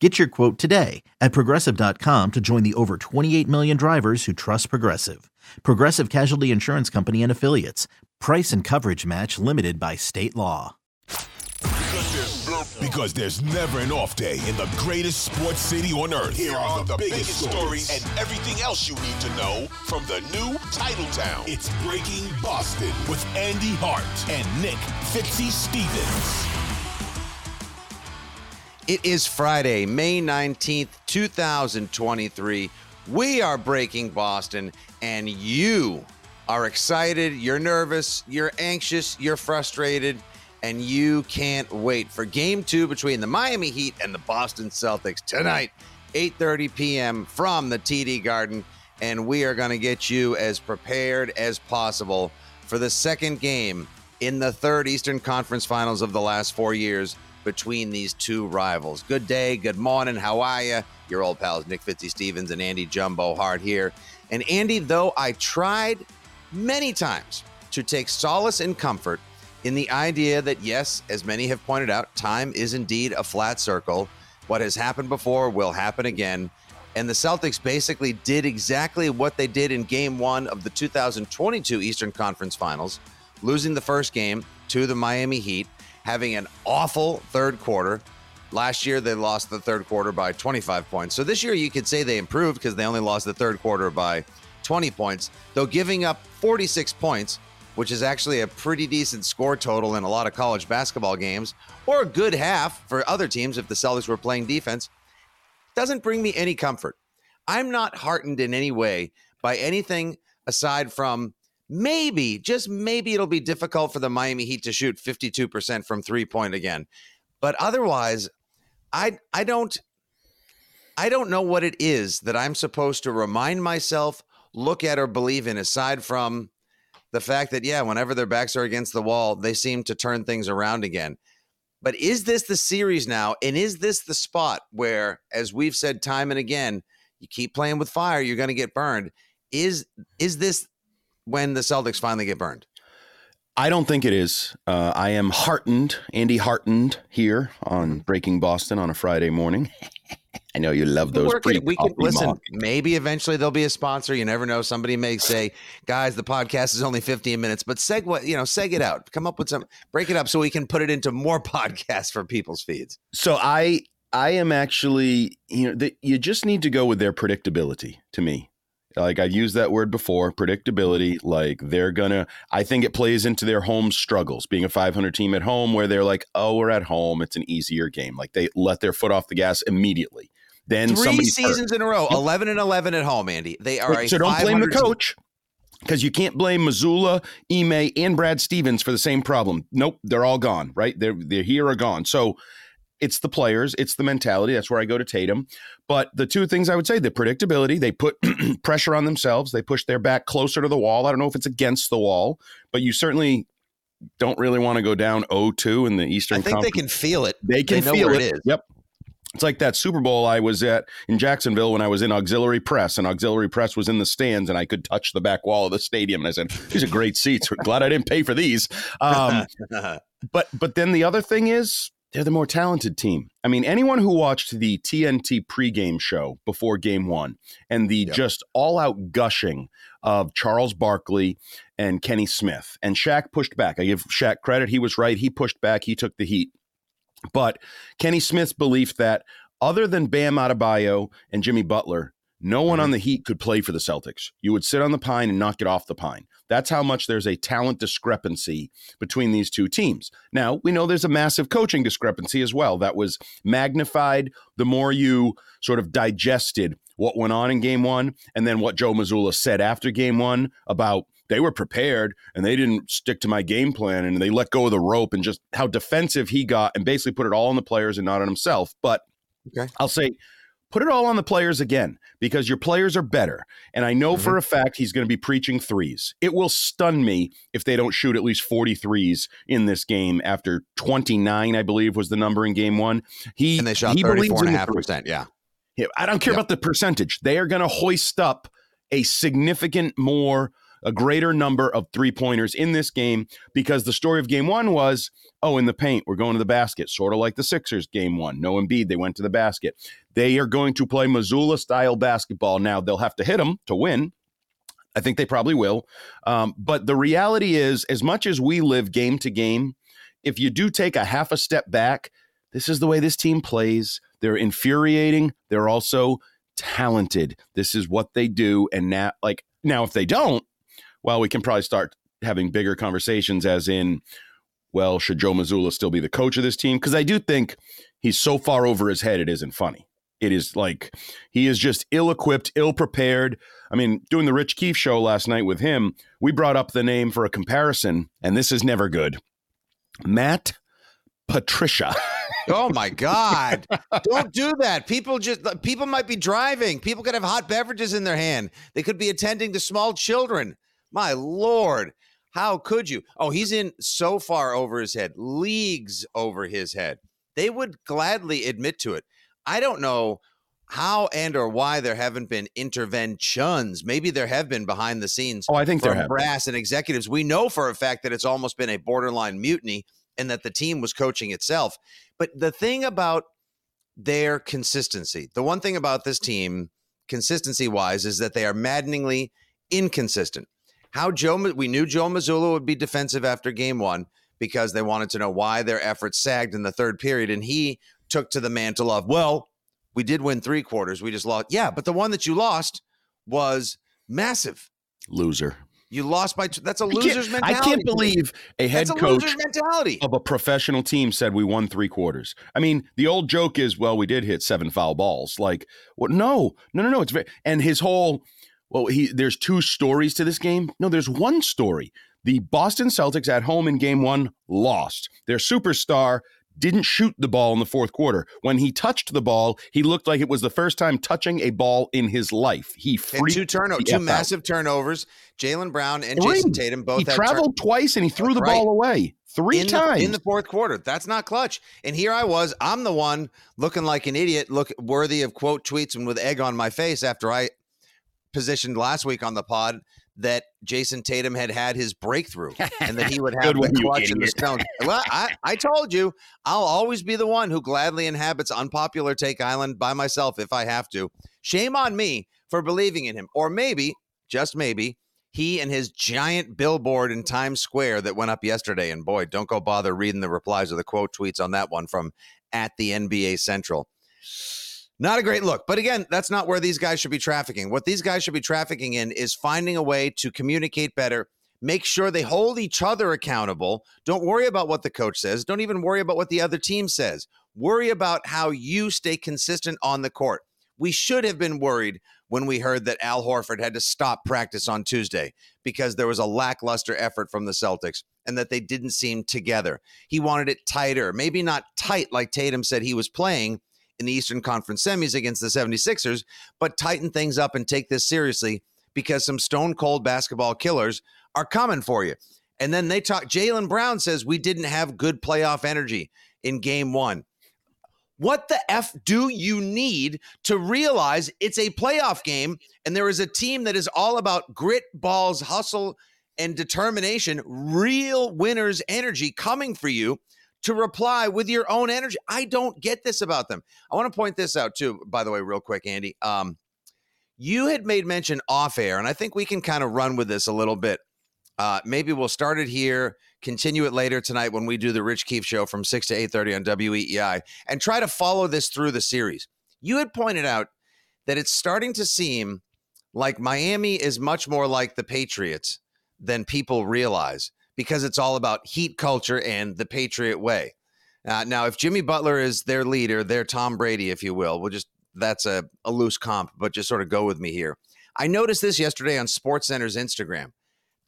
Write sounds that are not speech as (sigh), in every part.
Get your quote today at progressive.com to join the over 28 million drivers who trust Progressive. Progressive Casualty Insurance Company and Affiliates. Price and coverage match limited by state law. Because there's never an off day in the greatest sports city on earth. Here are the, biggest, stories and everything else you need to know from the new title town. It's Breaking Boston with Andy Hart and Nick Fitzy Stevens. It is Friday, May 19th, 2023. We are breaking Boston, and you are excited, you're nervous, you're anxious, you're frustrated, and you can't wait for game two between the Miami Heat and the Boston Celtics tonight, 8:30 p.m. from the TD Garden. And we are going to get you as prepared as possible for the second game in the third Eastern Conference Finals of the last four years between these two rivals. Good day, good morning, how are you? Your old pals Nick Fitzy Stevens and Andy Jumbo Hart here. And Andy, though I tried many times to take solace and comfort in the idea that, yes, as many have pointed out, time is indeed a flat circle. What has happened before will happen again. And the Celtics basically did exactly what they did in game one of the 2022 Eastern Conference Finals, losing the first game to the Miami Heat having an awful third quarter. Last year, they lost the third quarter by 25 points. So this year, you could say they improved because they only lost the third quarter by 20 points, though giving up 46 points, which is actually a pretty decent score total in a lot of college basketball games, or a good half for other teams if the Celtics were playing defense, doesn't bring me any comfort. I'm not heartened in any way by anything aside from maybe, just maybe it'll be difficult for the Miami Heat to shoot 52% from three point again. But otherwise, I I don't I don't know what it is that I'm supposed to remind myself, look at or believe in aside from the fact that yeah, whenever their backs are against the wall, they seem to turn things around again. But is this the series now? And is this the spot where, as we've said time and again, you keep playing with fire, you're going to get burned? Is is this when the Celtics finally get burned? I don't think it is. Uh, I am heartened, Andy heartened here on Breaking Boston on a Friday morning. (laughs) I know you love those. We, we can listen. Maybe eventually there'll be a sponsor. You never know. Somebody may say, "Guys, the podcast is only 15 minutes," but seg what you know, seg it out. Come up with some, break it up so we can put it into more (laughs) podcasts for people's feeds. So I, I am actually, you know, the, you just need to go with their predictability. To me, like I've used that word before, predictability. Mm-hmm. Like they're gonna, I think it plays into their home struggles, being a 500 team at home, where they're like, oh, we're at home, it's an easier game. Like they let their foot off the gas immediately. Then three seasons hurt. in a row, 11 and 11 at home, Andy. They are so don't blame the coach because you can't blame Mazzulla, Ime, and Brad Stevens for the same problem. Nope, they're all gone. Right? They're they're here or gone. So it's the players, it's the mentality. That's where I go to Tatum. But the two things I would say the predictability, they put (clears throat) pressure on themselves, they push their back closer to the wall. I don't know if it's against the wall, but you certainly don't really want to go down 0-2 in the Eastern I think Conference. they can feel it. They can they feel it. it is. Yep. It's like that Super Bowl I was at in Jacksonville when I was in auxiliary press, and auxiliary press was in the stands, and I could touch the back wall of the stadium. And I said, "These are great seats. Glad I didn't pay for these." Um, (laughs) but but then the other thing is they're the more talented team. I mean, anyone who watched the TNT pregame show before Game One and the just all-out gushing of Charles Barkley and Kenny Smith, and Shaq pushed back. I give Shaq credit; he was right. He pushed back. He took the heat. But Kenny Smith's belief that other than Bam Adebayo and Jimmy Butler, no one on mm-hmm. the Heat could play for the Celtics. You would sit on the pine and not get off the pine. That's how much there's a talent discrepancy between these two teams. Now, we know there's a massive coaching discrepancy as well. That was magnified the more you sort of digested what went on in game one and then what Joe Mazzulla said after game one about they were prepared and they didn't stick to my game plan and they let go of the rope and just how defensive he got and basically put it all on the players and not on himself. But okay. I'll say put it all on the players again because your players are better. And I know mm-hmm. for a fact he's going to be preaching threes. It will stun me if they don't shoot at least 40 threes in this game after 29, I believe was the number in game one. He and they shot 34.5%. Yeah. yeah. I don't care yep. about the percentage. They are going to hoist up a significant more a greater number of three pointers in this game because the story of game one was, oh, in the paint, we're going to the basket, sort of like the Sixers game one. No Embiid, they went to the basket. They are going to play Mazzulla style basketball. Now, they'll have to hit them to win. I think they probably will. Um, but the reality is, as much as we live game to game, if you do take a half a step back, this is the way this team plays. They're infuriating. They're also talented. This is what they do. And now, like, now, if they don't, well, we can probably start having bigger conversations, as in, well, should Joe Mazzulla still be the coach of this team? Because I do think he's so far over his head, it isn't funny. It is like he is just ill equipped, ill prepared. I mean, doing the Rich Keefe show last night with him, we brought up the name for a comparison, and this is never good. Matt Patricia. (laughs) oh my God. Don't do that. People just people might be driving. People could have hot beverages in their hand. They could be attending to small children. My Lord, how could you? Oh, he's in so far over his head, leagues over his head. They would gladly admit to it. I don't know how and or why there haven't been interventions. Maybe there have been behind the scenes. Oh, I think from there have brass and executives. We know for a fact that it's almost been a borderline mutiny and that the team was coaching itself. But the thing about their consistency, the one thing about this team, consistency wise, is that they are maddeningly inconsistent how Joe we knew Joe Mazzulla would be defensive after game one because they wanted to know why their efforts sagged in the third period, and he took to the mantle of, well, we did win three quarters, we just lost. Yeah, but the one that you lost was massive. Loser. You lost by. T- that's a loser's I mentality. I can't believe a head a coach mentality. of a professional team said we won three quarters. I mean, the old joke is, well, we did hit seven foul balls. Like, what? No, no, no, no. It's very. And his whole well, he there's two stories to this game. No, there's one story. The Boston Celtics at home in game one lost. Their superstar didn't shoot the ball in the fourth quarter. When he touched the ball, he looked like it was the first time touching a ball in his life. He and two turnovers, two massive turnovers. Jaylen Brown and Three. Jayson Tatum both. He traveled twice and he threw the right. ball away three in times the, in the fourth quarter. That's not clutch. And here I was. I'm the one looking like an idiot, look worthy of quote tweets and with egg on my face after I positioned last week on the pod that Jayson Tatum had had his breakthrough and that he would (laughs) have the clutch and the stone. Well, I, I told you, I'll always be the one who gladly inhabits unpopular take island by myself if I have to. Shame on me for believing in him. Or maybe, just maybe, he and his giant billboard in Times Square that went up yesterday. And boy, don't go bother reading the replies or the quote tweets on that one from at the NBA Central. Not a great look. But again, that's not where these guys should be trafficking. What these guys should be trafficking in is finding a way to communicate better, make sure they hold each other accountable. Don't worry about what the coach says. Don't even worry about what the other team says. Worry about how you stay consistent on the court. We should have been worried when we heard that Al Horford had to stop practice on Tuesday because there was a lackluster effort from the Celtics and that they didn't seem together. He wanted it tighter, maybe not tight like Tatum said he was playing, in the Eastern Conference semis against the 76ers, but tighten things up and take this seriously because some stone cold basketball killers are coming for you. And then they talk, Jaylen Brown says we didn't have good playoff energy in game one. What the F do you need to realize it's a playoff game and there is a team that is all about grit, balls, hustle, and determination, real winners' energy coming for you to reply with your own energy? I don't get this about them. I want to point this out too, by the way, real quick, Andy. Um, you had made mention off air, and I think we can kind of run with this a little bit. Uh, maybe we'll start it here, continue it later tonight when we do the Rich Keefe show from 6 to 8.30 on WEEI, and try to follow this through the series. You had pointed out that it's starting to seem like Miami is much more like the Patriots than people realize because it's all about heat culture and the Patriot way. Uh, now, if Jimmy Butler is their leader, their Tom Brady, if you will, we'll just that's a, a loose comp, but just sort of go with me here. I noticed this yesterday on SportsCenter's Instagram.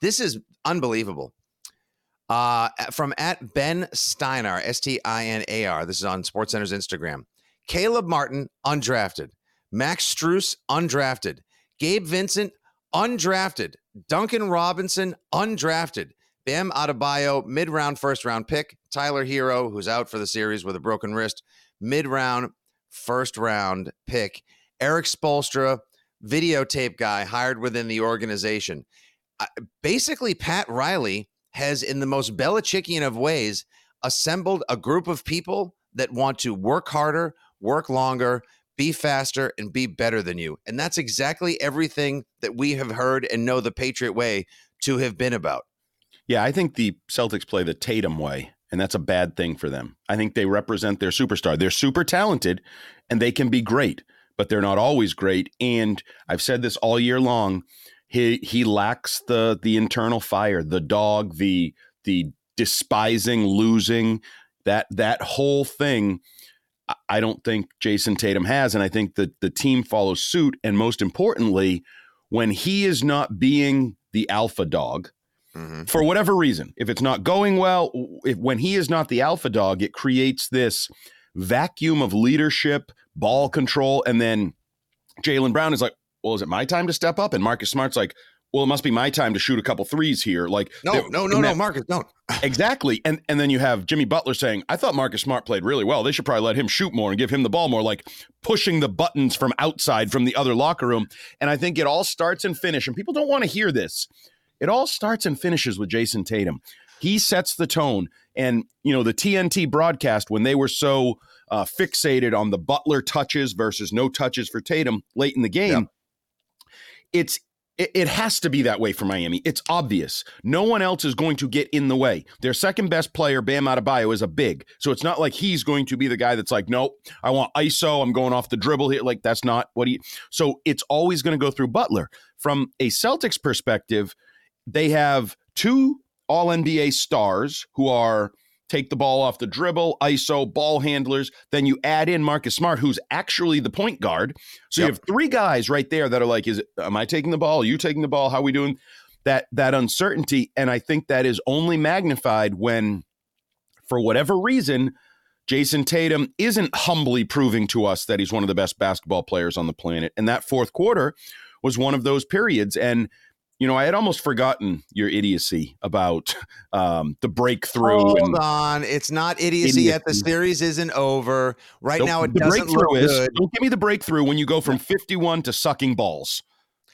This is unbelievable. Uh, from at Ben Stinar, S T I N A R. This is on SportsCenter's Instagram. Caleb Martin, undrafted. Max Strus, undrafted. Gabe Vincent, undrafted. Duncan Robinson, undrafted. Bam Adebayo, mid round, first round pick. Tyler Herro, who's out for the series with a broken wrist, mid round, first round pick. Erik Spoelstra, videotape guy hired within the organization. Uh, basically, Pat Riley has, in the most Belichickian of ways, assembled a group of people that want to work harder, work longer, be faster, and be better than you. And that's exactly everything that we have heard and know the Patriot way to have been about. Yeah, I think the Celtics play the Tatum way and that's a bad thing for them. I think they represent their superstar. They're super talented and they can be great, but they're not always great. And I've said this all year long. He he lacks the the internal fire, the dog, the the despising losing, that that whole thing. I don't think Jayson Tatum has, and I think that the team follows suit. And most importantly, when he is not being the alpha dog, mm-hmm. for whatever reason. If it's not going well, if, when he is not the alpha dog, it creates this vacuum of leadership, ball control, and then Jaylen Brown is like, "Well, is it my time to step up?" And Marcus Smart's like, well, it must be my time to shoot a couple threes here. Like, no, no, no, that, no, Marcus, don't. (laughs) exactly. And and then you have Jimmy Butler saying, I thought Marcus Smart played really well. They should probably let him shoot more and give him the ball more, like pushing the buttons from outside from the other locker room. And I think it all starts and finish. And people don't want to hear this. It all starts and finishes with Jayson Tatum. He sets the tone. And, you know, the TNT broadcast, when they were so uh, fixated on the Butler touches versus no touches for Tatum late in the game, yep. it's it, has to be that way for Miami. It's obvious. No one else is going to get in the way. Their second best player, Bam Adebayo, is a big. So it's not like he's going to be the guy that's like, nope, I want ISO. I'm going off the dribble here. Like that's not what he. So it's always going to go through Butler. From a Celtics perspective, they have two all NBA stars who are take the ball off the dribble, ISO, ball handlers. Then you add in Marcus Smart, who's actually the point guard. So yep. you have three guys right there that are like, is am I taking the ball? Are you taking the ball? How are we doing? That that uncertainty. And I think that is only magnified when, for whatever reason, Jayson Tatum isn't humbly proving to us that he's one of the best basketball players on the planet. And that fourth quarter was one of those periods. And you know, I had almost forgotten your idiocy about um, the breakthrough. Hold and, on, it's not idiocy, idiocy, yet. The series isn't over. Right now, it doesn't look is, good. Don't give me the breakthrough when you go from (laughs) fifty-one to sucking balls.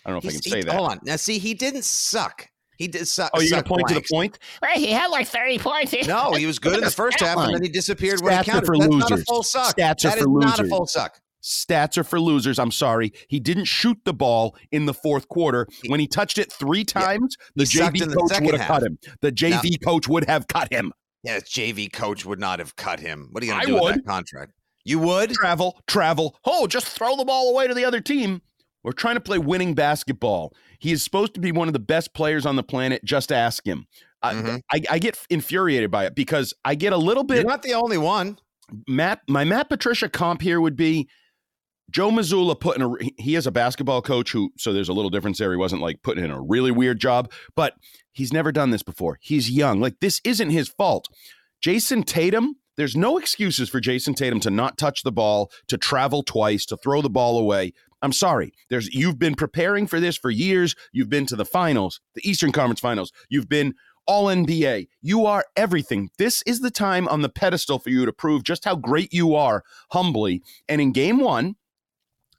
I don't know if He's, I can say he, that. Hold on. Now, see, he didn't suck. He did suck. Oh, you're gonna point blanks. to the point? Right, he had like 30 points. No, he was good in the (laughs) first half, and then he disappeared Stats when he counted. for That's losers. not a full suck. Stats that are for losers. not a full suck. Stats are for losers. I'm sorry. He didn't shoot the ball in the fourth quarter. When he touched it three times, yeah. the JV coach would have cut him. The JV now, coach would have cut him. Yeah, JV coach would not have cut him. What are you going to do would. with that contract? You would travel, travel. Oh, just throw the ball away to the other team. We're trying to play winning basketball. He is supposed to be one of the best players on the planet. Just ask him. Mm-hmm. I, I, I, get infuriated by it because I get a little bit. You're not the only one. Matt, my Matt Patricia comp here would be Joe Mazzulla put in a he is a basketball coach who so there's a little difference there. He wasn't like putting in a really weird job, but he's never done this before. He's young. Like this isn't his fault. Jayson Tatum, there's no excuses for Jayson Tatum to not touch the ball, to travel twice, to throw the ball away. I'm sorry. There's you've been preparing for this for years. You've been to the finals, the Eastern Conference Finals. You've been All NBA. You are everything. This is the time on the pedestal for you to prove just how great you are humbly. And in game one,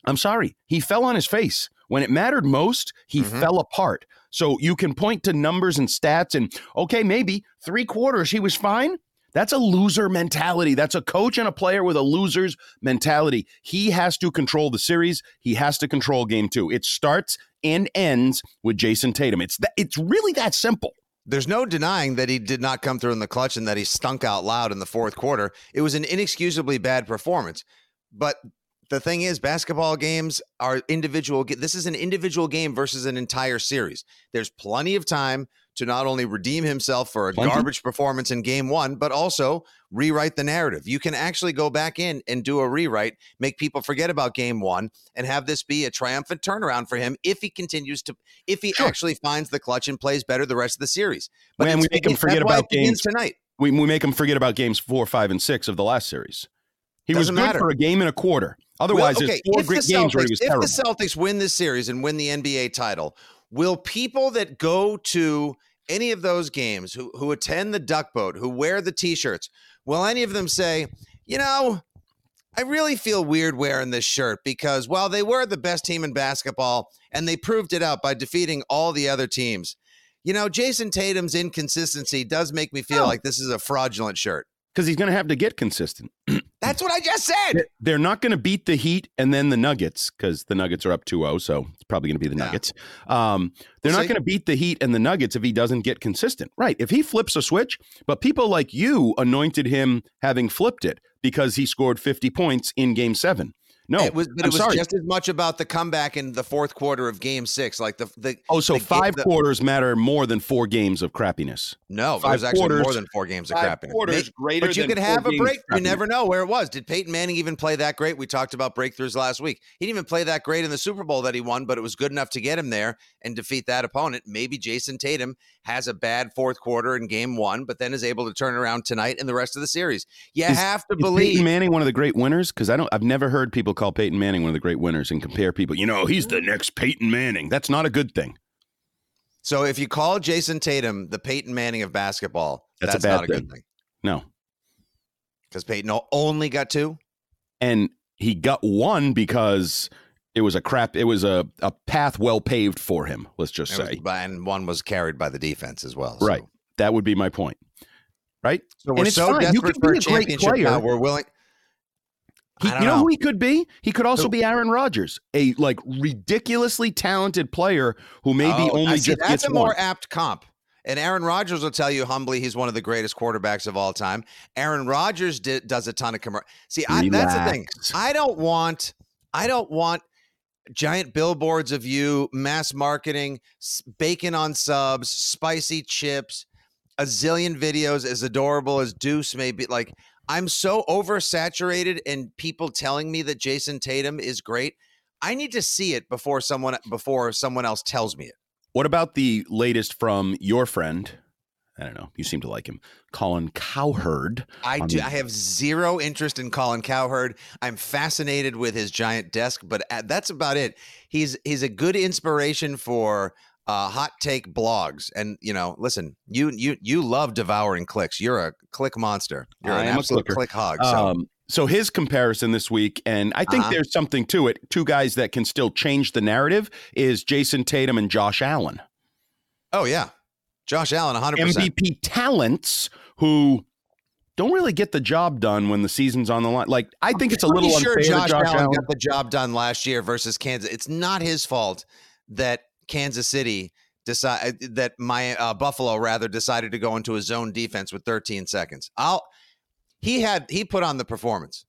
I'm sorry, he fell on his face. When it mattered most, he Mhm. fell apart. So you can point to numbers and stats and, okay, maybe three quarters he was fine. That's a loser mentality. That's a coach and a player with a loser's mentality. He has to control the series. He has to control game two. It starts and ends with Jayson Tatum. It's that, it's really that simple. There's no denying that he did not come through in the clutch and that he stunk out loud in the fourth quarter. It was an inexcusably bad performance. But the thing is, basketball games are individual. This is an individual game versus an entire series. There's plenty of time to not only redeem himself for a Plenty. garbage performance in game one, but also rewrite the narrative. You can actually go back in and do a rewrite, make people forget about game one, and have this be a triumphant turnaround for him if he continues to, if he Sure. actually finds the clutch and plays better the rest of the series. Man, it's we make him forget about games. tonight. We, we make him forget about games four, five, and six of the last series. He was good matter. for a game and a quarter. Otherwise, Will- there's four if great the games where he Celtics- was if terrible. the Celtics win this series and win the NBA title, will people that go to any of those games, who who attend the duck boat, who wear the t-shirts, will any of them say, you know, I really feel weird wearing this shirt because while they were the best team in basketball and they proved it out by defeating all the other teams, you know, Jayson Tatum's inconsistency does make me feel No. like this is a fraudulent shirt. Because he's going to have to get consistent. (clears throat) That's what I just said. They're not going to beat the Heat and then the Nuggets because the Nuggets are up 2-0, so it's probably going to be the Yeah. Nuggets. Um, they're not going to beat the Heat and the Nuggets if he doesn't get consistent. Right. If he flips a switch, but people like you anointed him having flipped it because he scored 50 points in game seven. No, it was, but I'm was sorry. just as much about the comeback in the fourth quarter of Game Six. Like the the oh, so the five quarters matter more than four games of crappiness. no, it five was actually more than four games of Five crappiness. quarters greater But you could have a break. You never know where it was. Did Peyton Manning even play that great? We talked about breakthroughs last week. He didn't even play that great in the Super Bowl that he won, but it was good enough to get him there and defeat that opponent. Maybe Jayson Tatum has a bad fourth quarter in Game One, but then is able to turn around tonight and the rest of the series. You Is- have to Is believe. Peyton Manning one of the great winners? Because I don't, I've never heard people call Peyton Manning one of the great winners and compare people. You know, he's the next Peyton Manning. That's not a good thing. So if you call Jayson Tatum the Peyton Manning of basketball, That's that's, a not a good thing. No, because Peyton only got two. and he got one because it was a crap. It was a a path well paved for him. Let's just It say by- and one was carried by the defense as well. so- right. That would be my point. Right. So we're so fine. You desperate for a a championship player. now. We're willing. He, you know, know. who he could be? He could also Who? be Aaron Rodgers, a like ridiculously talented player who maybe Oh, only just that's gets a more one. apt comp. And Aaron Rodgers will tell you humbly he's one of the greatest quarterbacks of all time. Aaron Rodgers did, does a ton of commercial. See, I, that's the thing. I don't want. I don't want giant billboards of you, mass marketing, bacon on subs, spicy chips, a zillion videos as adorable as Deuce may be. Like I'm so oversaturated in people telling me that Jayson Tatum is great. I need to see it before someone before someone else tells me it. What about the latest from your friend? I don't know. You seem to like him, Colin Cowherd. I do. the- I have zero interest in Colin Cowherd. I'm fascinated with his giant desk, but uh, that's about it. He's he's a good inspiration for uh, hot take blogs. And you know, listen, you you you love devouring clicks. You're a click monster. You're I an absolute click hog. So Um, so his comparison this week, and I think Uh-huh. there's something to it. Two guys that can still change the narrative is Jayson Tatum and Josh Allen, oh yeah, Josh Allen, 100. percent MVP talents who don't really get the job done when the season's on the line. Like I think it's a little sure unfair Josh, to Josh Allen, Allen. got the job done last year versus Kansas. It's not his fault that Kansas City decide that my uh, Buffalo rather decided to go into a zone defense with 13 seconds. I'll he had he put on the performance.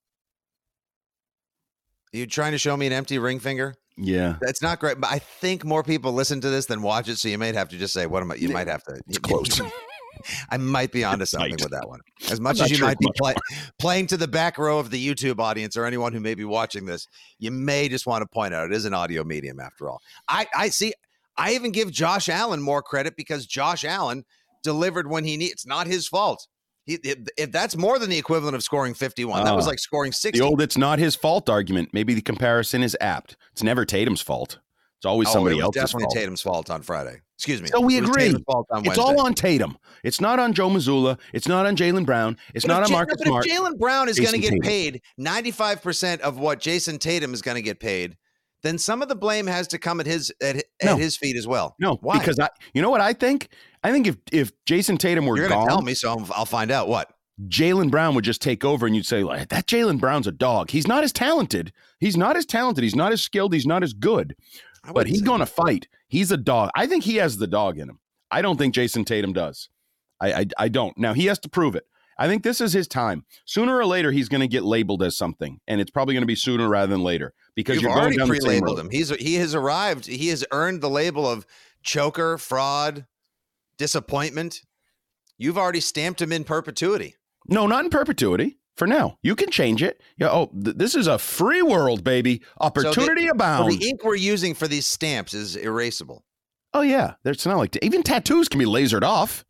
Are you trying to show me an empty ring finger? Yeah, That's not great, but I think more people listen to this than watch it. So you might have to just say, "What am I?" You might have to. it's close. (laughs) I might be onto something with that one. As much as you sure might be play, playing to the back row of the YouTube audience or anyone who may be watching this, you may just want to point out it is an audio medium after all. I, I see. I even give Josh Allen more credit because Josh Allen delivered when he needs. It's not his fault. He, if, if that's more than the equivalent of scoring 51, that was Ah. like scoring 60. the old "it's not his fault" argument. Maybe the comparison is apt. It's never Tatum's fault. It's always Oh, somebody it else's definitely fault. Tatum's fault on Friday. Excuse me. So we It agree. It's all on Tatum. It's not on Joe Mazzulla. It's not on Jaylen Brown. It's But not on Ja- Marcus but Smart. If Jaylen Brown is going to get Tatum. paid 95% of what Jayson Tatum is going to get paid, then some of the blame has to come at his at, at No. his feet as well. no, Why? because I, you know what I think? I think if if Jayson Tatum were You're going to tell me, so I'll, I'll find out what. Jaylen Brown would just take over, and you'd say, like, "That Jaylen Brown's a dog. He's not as talented. He's not as talented. He's not as skilled. He's not as good. But he's going to fight. He's a dog. I think he has the dog in him. I don't think Jayson Tatum does. I I, I don't. Now he has to prove it. I think this is his time. Sooner or later, he's going to get labeled as something, and it's probably going to be sooner rather than later because You've already the pre-labeled him. He's he has arrived. He has earned the label of choker, fraud, disappointment. You've already stamped him in perpetuity. No, not in perpetuity. For now, you can change it. Yeah. Oh, th- this is a free world, baby. Opportunity Well, abounds. the ink we're using for these stamps is erasable. oh yeah, it's not like even tattoos can be lasered off.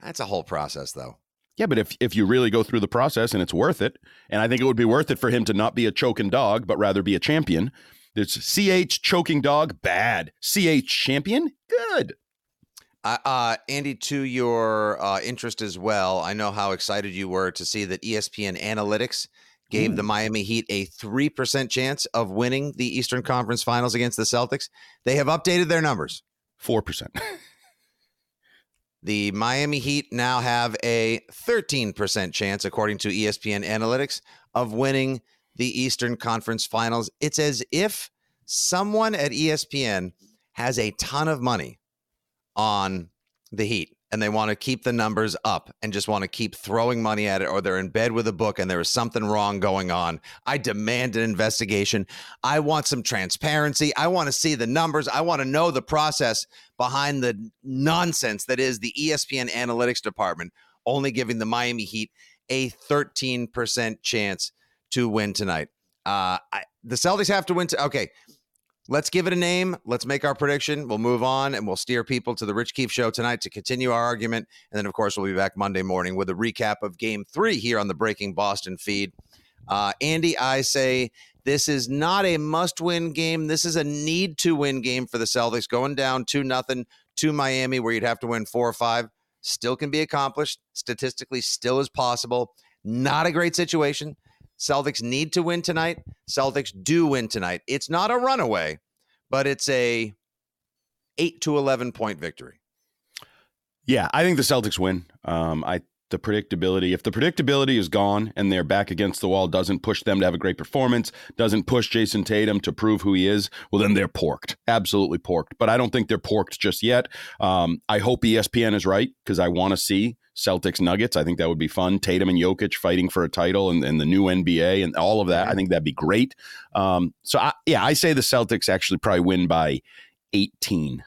That's a whole process, though. Yeah, but if if you really go through the process and it's worth it, and I think it would be worth it for him to not be a choking dog, but rather be a champion. There's CH choking dog, bad. CH champion, good. Uh, uh, Andy, to your uh, interest as well, I know how excited you were to see that ESPN Analytics gave the Miami Heat a 3% chance of winning the Eastern Conference Finals against the Celtics. They have updated their numbers. Four percent. (laughs) The Miami Heat now have a 13% chance, according to ESPN Analytics, of winning the Eastern Conference Finals. It's as if someone at ESPN has a ton of money on the Heat and they want to keep the numbers up and just want to keep throwing money at it, or they're in bed with a book and there is something wrong going on. I demand an investigation. I want some transparency. I want to see the numbers. I want to know the process behind the nonsense that is the ESPN analytics department only giving the Miami Heat a 13% chance to win tonight. Uh, I, the Celtics have to win. To, okay, let's give it a name. Let's make our prediction. We'll move on and we'll steer people to the Rich Keefe show tonight to continue our argument. And then, of course, we'll be back Monday morning with a recap of game three here on the Breaking Boston feed. Uh, Andy, I say this is not a must win game. This is a need to win game for the Celtics. Going down 2 nothing to Miami, where you'd have to win four or five, still can be accomplished. Statistically, still is possible. Not a great situation. Celtics need to win tonight. Celtics do win tonight. It's not a runaway, but it's a 8 to 11 point victory. Yeah, I think the Celtics win. Um, I the predictability. If the predictability is gone and they're back against the wall, doesn't push them to have a great performance, doesn't push Jason Tatum to prove who he is, well, then they're porked, absolutely porked. But I don't think they're porked just yet. Um, I hope ESPN is right because I want to see Celtics Nuggets. I think that would be fun. Tatum and Jokic fighting for a title and, and the new NBA and all of that. I think that'd be great. Um, so I, yeah, I say the Celtics actually probably win by 18.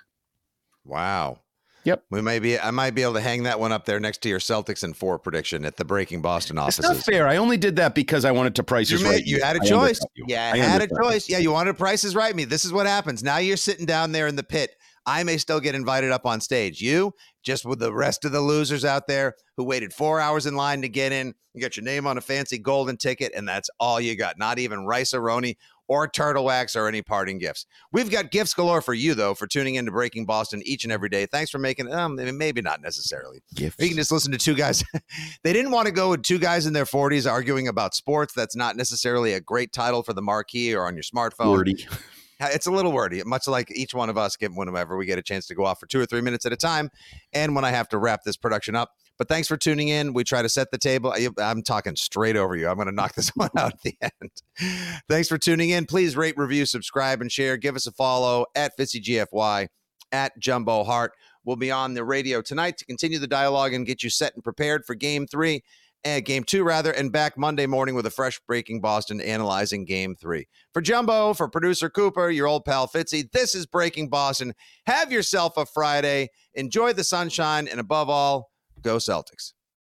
Wow. Yep. We may be I might be able to hang that one up there next to your Celtics and four prediction at the Breaking Boston It's offices. not fair. I only did that because I wanted to price You, made- right. you had a I choice. you. Yeah, I had a choice. Yeah, you wanted prices right me. This is what happens. Now you're sitting down there in the pit. I may still get invited up on stage. You, just with the rest of the losers out there who waited four hours in line to get in, you got your name on a fancy golden ticket, and that's all you got. Not even Rice-A-Roni or turtle wax or any parting gifts. We've got gifts galore for you, though, for tuning in to Breaking Boston each and every day. Thanks for making um, maybe not necessarily. Gifts. You can just listen to two guys. (laughs) they didn't want to go with two guys in their 40s arguing about sports. That's not necessarily a great title for the marquee or on your smartphone. Wordy. It's a little wordy, much like each one of us get whenever we get a chance to go off for two or three minutes at a time. And when I have to wrap this production up. But thanks for tuning in. We try to set the table. I- I'm talking straight over you. I'm going to knock (laughs) this one out at the end. Thanks for tuning in. Please rate, review, subscribe, and share. Give us a follow at FitzyGFY, at Jumbo Hart. We'll be on the radio tonight to continue the dialogue and get you set and prepared for game three, uh, game two, rather, and back Monday morning with a fresh breaking Boston analyzing game three. For Jumbo, for producer Cooper, your old pal Fitzy, this is Breaking Boston. Have yourself a Friday. Enjoy the sunshine, and above all, go Celtics.